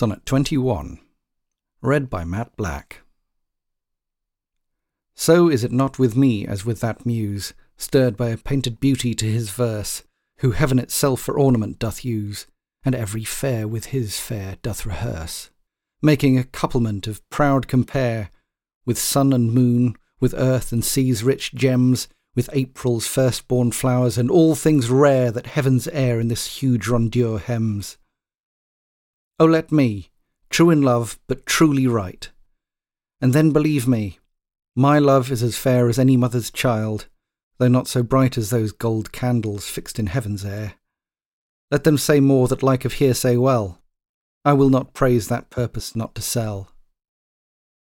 Sonnet 21 Read by Matt Black So is it not with me as with that muse, Stirred by a painted beauty to his verse, Who heaven itself for ornament doth use, And every fair with his fair doth rehearse, Making a couplement of proud compare, With sun and moon, with earth and sea's rich gems, With April's first-born flowers, and all things rare That heaven's air in this huge rondure hems. O let me, true in love, but truly write. And then believe me, my love is as fair as any mother's child, though not so bright as those gold candles fixed in heaven's air. Let them say more that like of hearsay well. I will not praise that purpose not to sell.